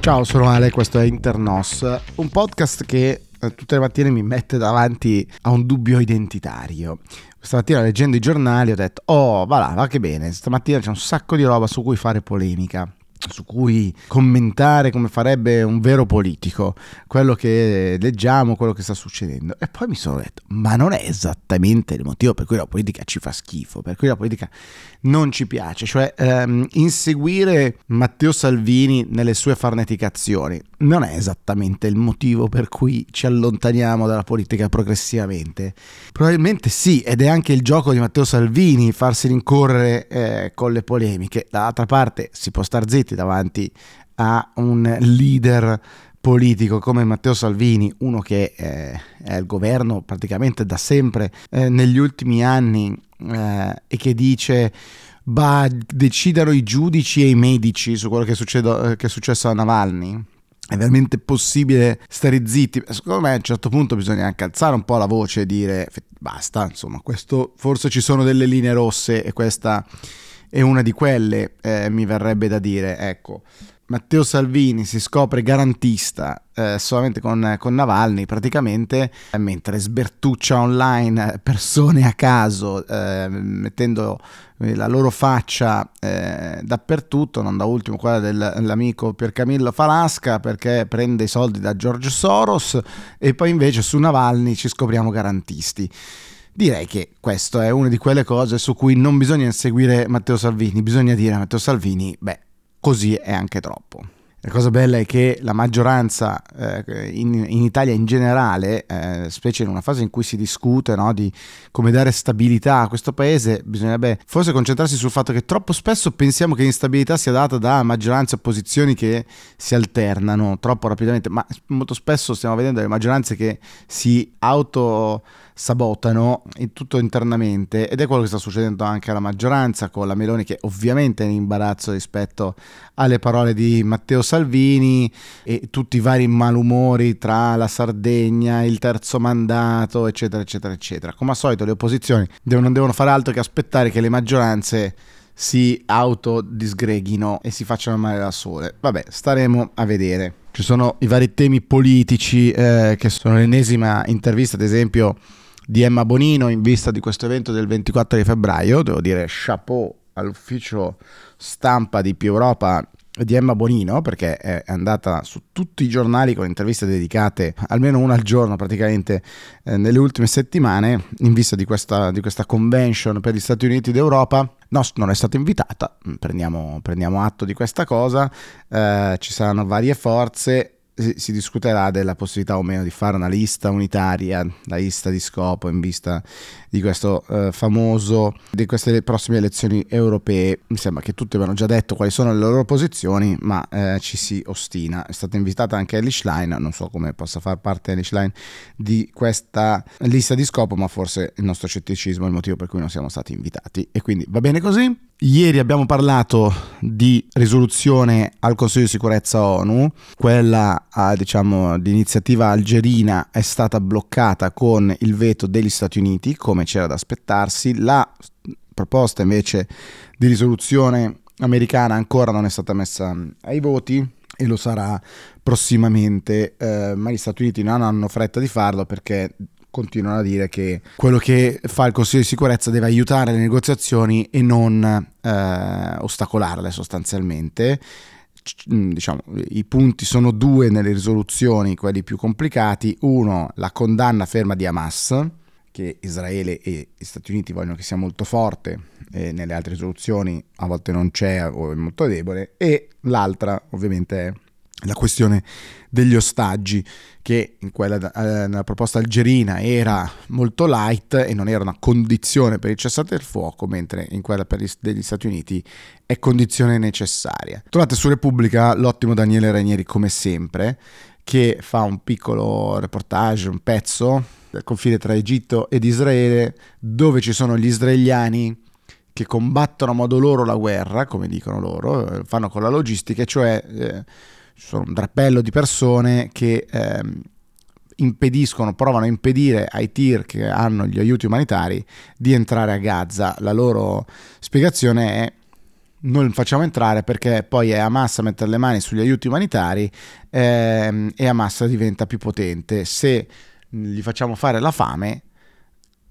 Ciao, sono Ale, questo è Internos, un podcast che eh, tutte le mattine mi mette davanti a un dubbio identitario. Stamattina leggendo i giornali ho detto, oh, va là, va che bene, stamattina c'è un sacco di roba su cui fare polemica su cui commentare come farebbe un vero politico quello che leggiamo, quello che sta succedendo. E poi mi sono detto, ma non è esattamente il motivo per cui la politica ci fa schifo, per cui la politica non ci piace, cioè ehm, inseguire Matteo Salvini nelle sue farneticazioni non è esattamente il motivo per cui ci allontaniamo dalla politica progressivamente. Probabilmente sì, ed è anche il gioco di Matteo Salvini farsi rincorrere eh, con le polemiche. Dall'altra parte si può star zitti davanti a un leader politico come Matteo Salvini, uno che eh, è al governo praticamente da sempre eh, negli ultimi anni eh, e che dice bah, decidano i giudici e i medici su quello che, succedo, che è successo a Navalny. È veramente possibile stare zitti? Secondo me a un certo punto bisogna anche alzare un po' la voce e dire basta, insomma, questo forse ci sono delle linee rosse e questa è una di quelle, eh, mi verrebbe da dire, ecco. Matteo Salvini si scopre garantista eh, solamente con, con, Navalny praticamente, eh, mentre sbertuccia online persone a caso, eh, mettendo la loro faccia eh, dappertutto, non da ultimo quella del, dell'amico Piercamillo Falasca perché prende i soldi da George Soros e poi invece su Navalny ci scopriamo garantisti. Direi che questa è una di quelle cose su cui non bisogna inseguire Matteo Salvini, bisogna dire a Matteo Salvini, beh, così è anche troppo. La cosa bella è che la maggioranza eh, in, in, Italia in generale, eh, specie in una fase in cui si discute no, di come dare stabilità a questo paese, bisognerebbe forse concentrarsi sul fatto che troppo spesso pensiamo che l'instabilità sia data da maggioranze e opposizioni che si alternano troppo rapidamente, ma molto spesso stiamo vedendo le maggioranze che si auto sabotano tutto internamente ed è quello che sta succedendo anche alla maggioranza con la Meloni che ovviamente è in imbarazzo rispetto alle parole di Matteo Salvini e tutti i vari malumori tra la Sardegna, il terzo mandato eccetera eccetera eccetera. Come al solito le opposizioni non devono fare altro che aspettare che le maggioranze si autodisgreghino e si facciano male da sole. Vabbè, staremo a vedere. Ci sono i vari temi politici eh, che sono l'ennesima intervista, ad esempio, di Emma Bonino in vista di questo evento del 24 di febbraio. Devo dire chapeau all'ufficio stampa di Più Europa di Emma Bonino perché è andata su tutti i giornali con interviste dedicate almeno una al giorno praticamente eh, nelle ultime settimane in vista di questa, di questa, convention per gli Stati Uniti d'Europa. No, non è stata invitata. Prendiamo, prendiamo atto di questa cosa. Eh, ci saranno varie forze si discuterà della possibilità o meno di fare una lista unitaria, la lista di scopo in vista di questo eh, famoso, di queste prossime elezioni europee. Mi sembra che tutti abbiano già detto quali sono le loro posizioni, ma eh, ci si ostina. È stata invitata anche Schlein, non so come possa far parte Schlein di questa lista di scopo, ma forse il nostro scetticismo è il motivo per cui non siamo stati invitati. E quindi va bene così. Ieri abbiamo parlato di risoluzione al Consiglio di sicurezza ONU, quella a, diciamo, di iniziativa algerina è stata bloccata con il veto degli Stati Uniti, come c'era da aspettarsi. La proposta invece di risoluzione americana ancora non è stata messa ai voti e lo sarà prossimamente, eh, ma gli Stati Uniti non hanno fretta di farlo perché continuano a dire che quello che fa il Consiglio di sicurezza deve aiutare le negoziazioni e non eh, ostacolarle sostanzialmente. Mm, diciamo, I punti sono due nelle risoluzioni, quelli più complicati. Uno, la condanna ferma di Hamas, che Israele e gli Stati Uniti vogliono che sia molto forte, e nelle altre risoluzioni a volte non c'è o è molto debole. E l'altra, ovviamente, è la questione degli ostaggi che in quella, eh, nella proposta algerina era molto light e non era una condizione per il cessate il fuoco, mentre in quella gli, degli Stati Uniti è condizione necessaria. Trovate su Repubblica l'ottimo Daniele Ranieri come sempre, che fa un piccolo reportage, un pezzo del confine tra Egitto ed Israele, dove ci sono gli israeliani che combattono a modo loro la guerra, come dicono loro, fanno con la logistica, cioè... Eh, ci sono un drappello di persone che ehm, impediscono, provano a impedire ai tir che hanno gli aiuti umanitari di entrare a Gaza. La loro spiegazione è non facciamo entrare perché poi è Hamas a mettere le mani sugli aiuti umanitari ehm, e Hamas diventa più potente. Se gli facciamo fare la fame,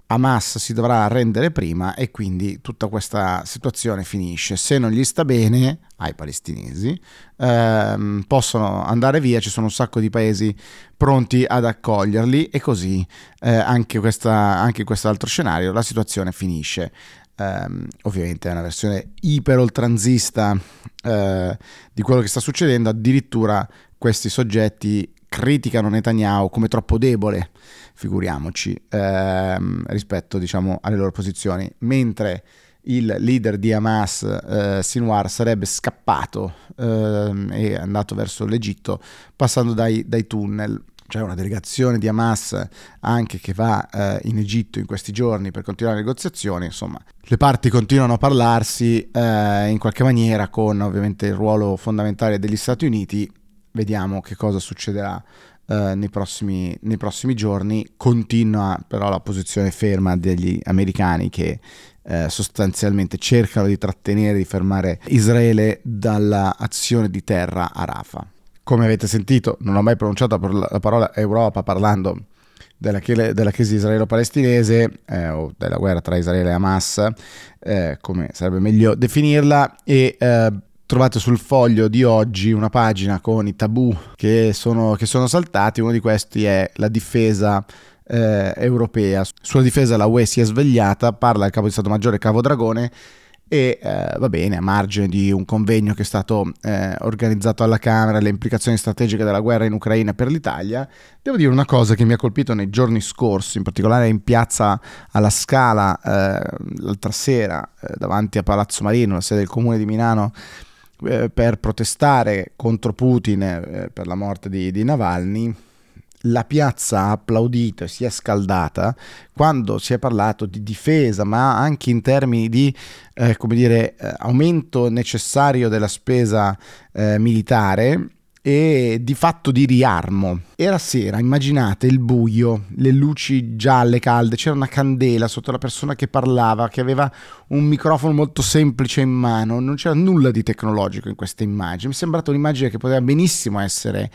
Hamas si dovrà arrendere prima e quindi tutta questa situazione finisce. Se non gli sta bene ai palestinesi, ehm, possono andare via, ci sono un sacco di paesi pronti ad accoglierli e così eh, anche, questa, anche quest'altro scenario la situazione finisce. Um, ovviamente è una versione iper oltranzista uh, di quello che sta succedendo, addirittura questi soggetti criticano Netanyahu come troppo debole, figuriamoci, ehm, rispetto diciamo, alle loro posizioni, mentre il leader di Hamas, eh, Sinwar, sarebbe scappato eh, e andato verso l'Egitto passando dai, dai tunnel. C'è una delegazione di Hamas anche che va eh, in Egitto in questi giorni per continuare le negoziazioni, insomma le parti continuano a parlarsi eh, in qualche maniera con ovviamente il ruolo fondamentale degli Stati Uniti vediamo che cosa succederà uh, nei, prossimi, nei, prossimi, giorni. Continua però la posizione ferma degli americani che uh, sostanzialmente cercano di trattenere, di fermare Israele dall'azione di terra a Rafah. Come avete sentito, non ho mai pronunciato la parola Europa parlando della, della crisi israelo-palestinese eh, o della guerra tra Israele e Hamas, eh, come sarebbe meglio definirla, e eh, trovate sul foglio di oggi una pagina con i tabù che sono, che sono saltati, uno di questi è la difesa eh, europea. Sulla difesa la UE si è svegliata, parla il capo di Stato Maggiore Cavo Dragone e eh, va bene, a margine di un convegno che è stato eh, organizzato alla Camera, le implicazioni strategiche della guerra in Ucraina per l'Italia, devo dire una cosa che mi ha colpito nei giorni scorsi, in particolare in piazza alla Scala eh, l'altra sera eh, davanti a Palazzo Marino, la sede del comune di Milano, eh, per protestare contro Putin eh, per la morte di, di Navalny, la piazza ha applaudito e si è scaldata quando si è parlato di difesa, ma anche in termini di eh, dire, eh, aumento necessario della spesa eh, militare e di fatto di riarmo. Era sera, immaginate il buio, le luci gialle calde, c'era una candela sotto la persona che parlava, che aveva un microfono molto semplice in mano, non c'era nulla di tecnologico in questa immagine. Mi è sembrata un'immagine che poteva benissimo essere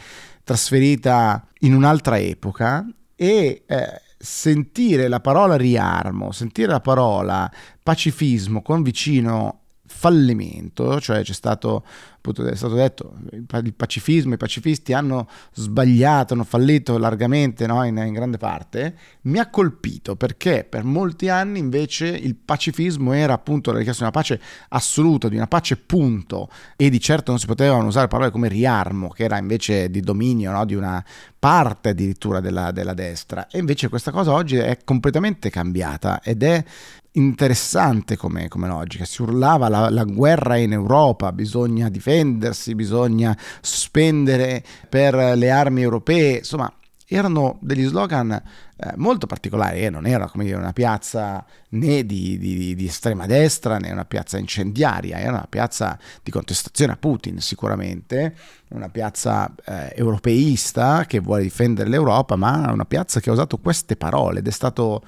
trasferita in un'altra epoca e eh, sentire la parola riarmo, sentire la parola pacifismo con vicino fallimento, cioè c'è stato, appunto, è stato detto, il pacifismo, i pacifisti hanno sbagliato, hanno fallito largamente no? in, in, grande parte, mi ha colpito perché per molti anni invece il pacifismo era appunto la richiesta di una pace assoluta, di una pace punto e di certo non si potevano usare parole come riarmo, che era invece di dominio no? di una parte addirittura della, della destra e invece questa cosa oggi è completamente cambiata ed è interessante come, come, logica. Si urlava la, la, guerra in Europa, bisogna difendersi, bisogna spendere per le armi europee, insomma erano degli slogan eh, molto particolari, eh? non era come dire una piazza né di, di, di, estrema destra né una piazza incendiaria, era una piazza di contestazione a Putin sicuramente, una piazza eh, europeista che vuole difendere l'Europa, ma una piazza che ha usato queste parole ed è stato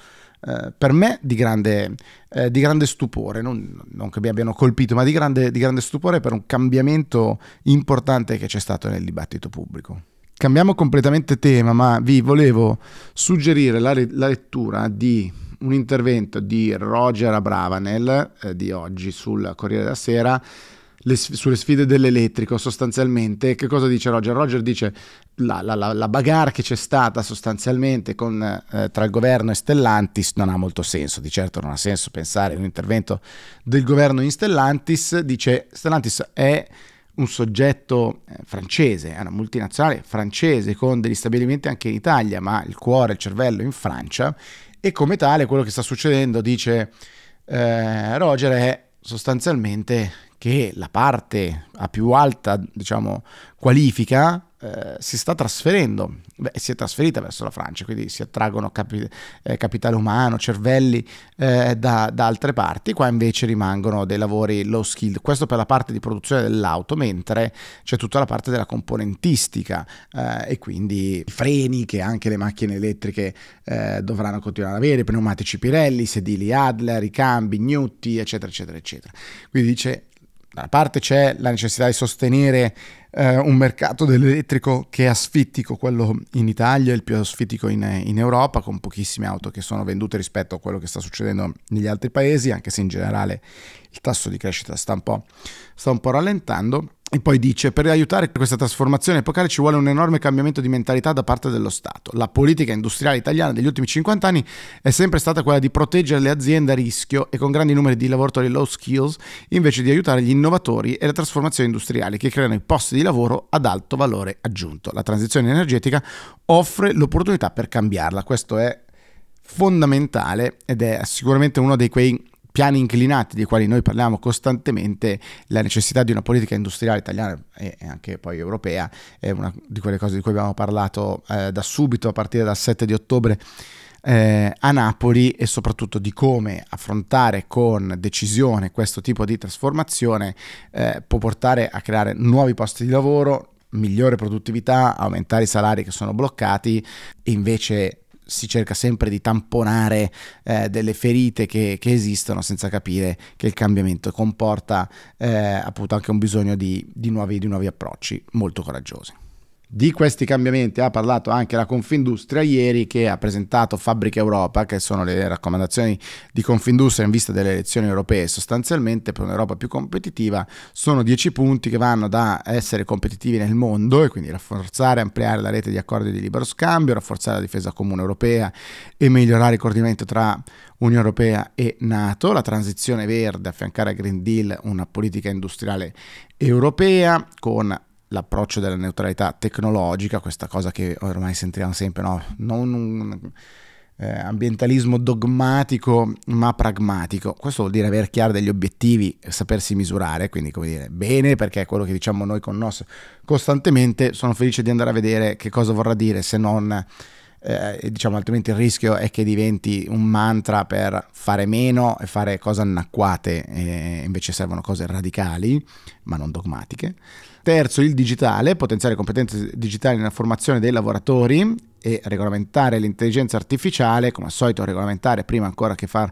eh, per me di grande, eh, di grande stupore, non, non, che mi abbiano colpito, ma di grande, di grande stupore per un cambiamento importante che c'è stato nel dibattito pubblico. Cambiamo completamente tema, ma vi volevo suggerire la, la lettura di un intervento di Roger Abravanel eh, di oggi sul Corriere della Sera le, sulle sfide dell'elettrico sostanzialmente. Che cosa dice Roger? Roger dice la, la, la, bagarre che c'è stata sostanzialmente con, eh, tra il governo e Stellantis non ha molto senso, di certo non ha senso pensare a un intervento del governo in Stellantis, dice Stellantis è un soggetto eh, francese, è una multinazionale francese con degli stabilimenti anche in Italia, ma il cuore, il cervello in Francia e come tale quello che sta succedendo, dice eh, Roger, è sostanzialmente che la parte a più alta diciamo, qualifica eh, si sta trasferendo, beh, si è trasferita verso la Francia, quindi si attraggono capi- eh, capitale umano, cervelli eh, da, da, altre parti, qua invece rimangono dei lavori low skilled, questo per la parte di produzione dell'auto, mentre c'è tutta la parte della componentistica eh, e quindi i freni che anche le macchine elettriche eh, dovranno continuare ad avere, pneumatici Pirelli, sedili Adler, i Gnutti, eccetera, eccetera, eccetera. Quindi dice da una parte c'è la necessità di sostenere eh, un mercato dell'elettrico che è asfittico, quello in Italia è il più asfittico in, in, Europa, con pochissime auto che sono vendute rispetto a quello che sta succedendo negli altri paesi, anche se in generale il tasso di crescita sta un po', sta un po rallentando. E poi dice, per aiutare questa trasformazione epocale ci vuole un enorme cambiamento di mentalità da parte dello Stato. La politica industriale italiana degli ultimi 50 anni è sempre stata quella di proteggere le aziende a rischio e con grandi numeri di lavoratori low skills, invece di aiutare gli innovatori e le trasformazioni industriali che creano i posti di lavoro ad alto valore aggiunto. La transizione energetica offre l'opportunità per cambiarla. Questo è fondamentale ed è sicuramente uno dei quei piani inclinati dei quali noi parliamo costantemente, la necessità di una politica industriale italiana e anche poi europea è una di quelle cose di cui abbiamo parlato eh, da subito a partire dal 7 di ottobre eh, a Napoli e soprattutto di come affrontare con decisione questo tipo di trasformazione eh, può portare a creare nuovi posti di lavoro, migliore produttività, aumentare i salari che sono bloccati e invece si cerca sempre di tamponare eh, delle ferite che, che, esistono senza capire che il cambiamento comporta eh, appunto anche un bisogno di, di, nuovi, di nuovi approcci molto coraggiosi. Di questi cambiamenti ha parlato anche la Confindustria ieri che ha presentato Fabbrica Europa, che sono le raccomandazioni di Confindustria in vista delle elezioni europee. Sostanzialmente per un'Europa più competitiva sono 10 punti che vanno da essere competitivi nel mondo e quindi rafforzare e ampliare la rete di accordi di libero scambio, rafforzare la difesa comune europea e migliorare il coordinamento tra Unione Europea e Nato, la transizione verde, affiancare al Green Deal una politica industriale europea con l'approccio della neutralità tecnologica, questa cosa che ormai sentiamo sempre, no? non un eh, ambientalismo dogmatico ma pragmatico. Questo vuol dire avere chiari degli obiettivi sapersi misurare, quindi come dire, bene perché è quello che diciamo noi con NOS costantemente, sono felice di andare a vedere che cosa vorrà dire se non... Eh, diciamo altrimenti il rischio è che diventi un mantra per fare meno e fare cose annacquate e invece servono cose radicali ma non dogmatiche Terzo, il digitale, potenziare competenze digitali nella formazione dei lavoratori e regolamentare l'intelligenza artificiale, come al solito regolamentare prima ancora che far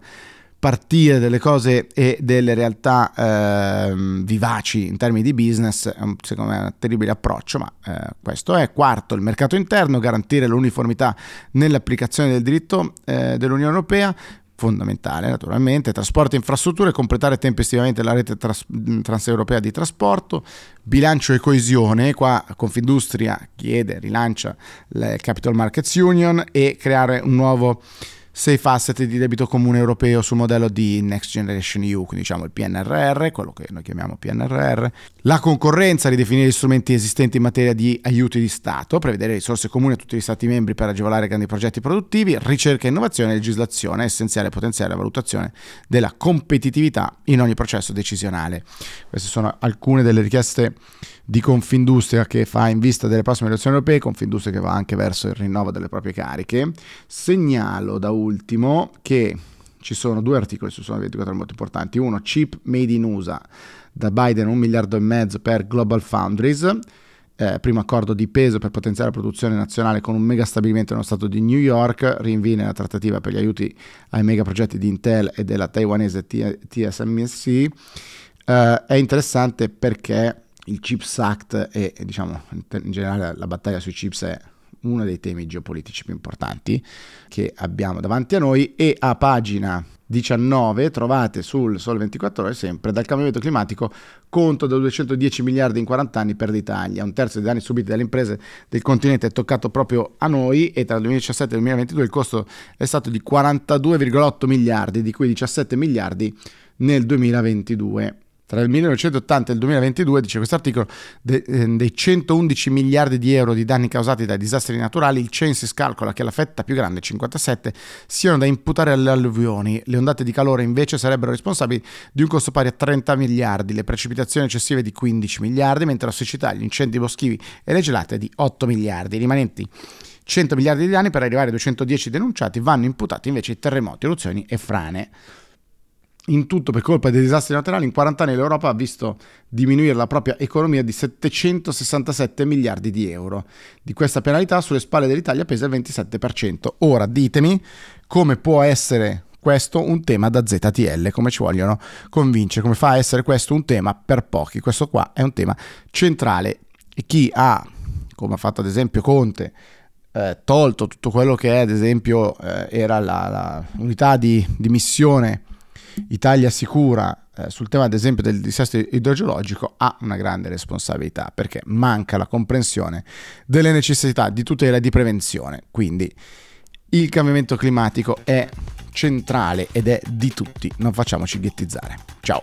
partire delle cose e delle realtà eh, vivaci in termini di business è secondo me un terribile approccio, ma eh, questo è. Quarto, il mercato interno, garantire l'uniformità nell'applicazione del diritto eh, dell'Unione Europea, fondamentale naturalmente, trasporto e infrastrutture, completare tempestivamente la rete tras- transeuropea di trasporto, bilancio e coesione, qua Confindustria chiede, rilancia il Capital Markets Union e creare un nuovo safe asset di debito comune europeo sul modello di Next Generation EU, quindi diciamo il PNRR, quello che noi chiamiamo PNRR, la concorrenza, ridefinire gli strumenti esistenti in materia di aiuti di Stato, prevedere risorse comuni a tutti gli Stati membri per agevolare grandi progetti produttivi, ricerca e innovazione e legislazione, essenziale potenziale la valutazione della competitività in ogni processo decisionale. Queste sono alcune delle richieste di Confindustria che fa in vista delle prossime elezioni europee, Confindustria che va anche verso il rinnovo delle proprie cariche. Segnalo da ultimo che ci sono due articoli su Sono 24 molto importanti. Uno, chip made in USA, da Biden un miliardo e mezzo per Global Foundries. Eh, primo accordo di peso per potenziare la produzione nazionale con un mega stabilimento nello stato di New York, rinvii nella trattativa per gli aiuti ai mega progetti di Intel e della taiwanese TSMC. Eh, è interessante perché il Chips Act e, diciamo in generale la battaglia sui chips è uno dei temi geopolitici più importanti che abbiamo davanti a noi. E a pagina 19 trovate sul Sole 24 ore sempre dal cambiamento climatico conto da 210 miliardi in 40 anni per l'Italia, un terzo dei danni subiti dalle imprese del continente è toccato proprio a noi e tra il 2017 e il 2022 il costo è stato di 42,8 miliardi, di cui 17 miliardi nel 2022 tra il 1980 e il 2022, dice questo articolo, de, eh, dei 111 miliardi di euro di danni causati dai disastri naturali, il Censis calcola che la fetta più grande, 57, siano da imputare alle alluvioni. Le ondate di calore invece sarebbero responsabili di un costo pari a 30 miliardi, le precipitazioni eccessive di 15 miliardi, mentre la siccità, gli incendi boschivi e le gelate di 8 miliardi. Rimanenti 100 miliardi di danni per arrivare a 210 denunciati vanno imputati invece ai terremoti, eruzioni e frane in tutto per colpa dei disastri naturali, in 40 anni l'Europa ha visto diminuire la propria economia di 767 miliardi di euro. Di questa penalità sulle spalle dell'Italia pesa il 27%. Ora ditemi come può essere questo un tema da ZTL, come ci vogliono convincere, come fa a essere questo un tema per pochi. Questo qua è un tema centrale e chi ha, come ha fatto ad esempio Conte, eh, tolto tutto quello che ad esempio eh, era l'unità la di, di missione Italia Sicura eh, sul tema ad esempio del disastro idrogeologico ha una grande responsabilità perché manca la comprensione delle necessità di tutela e di prevenzione. Quindi il cambiamento climatico è centrale ed è di tutti, non facciamoci ghettizzare. Ciao!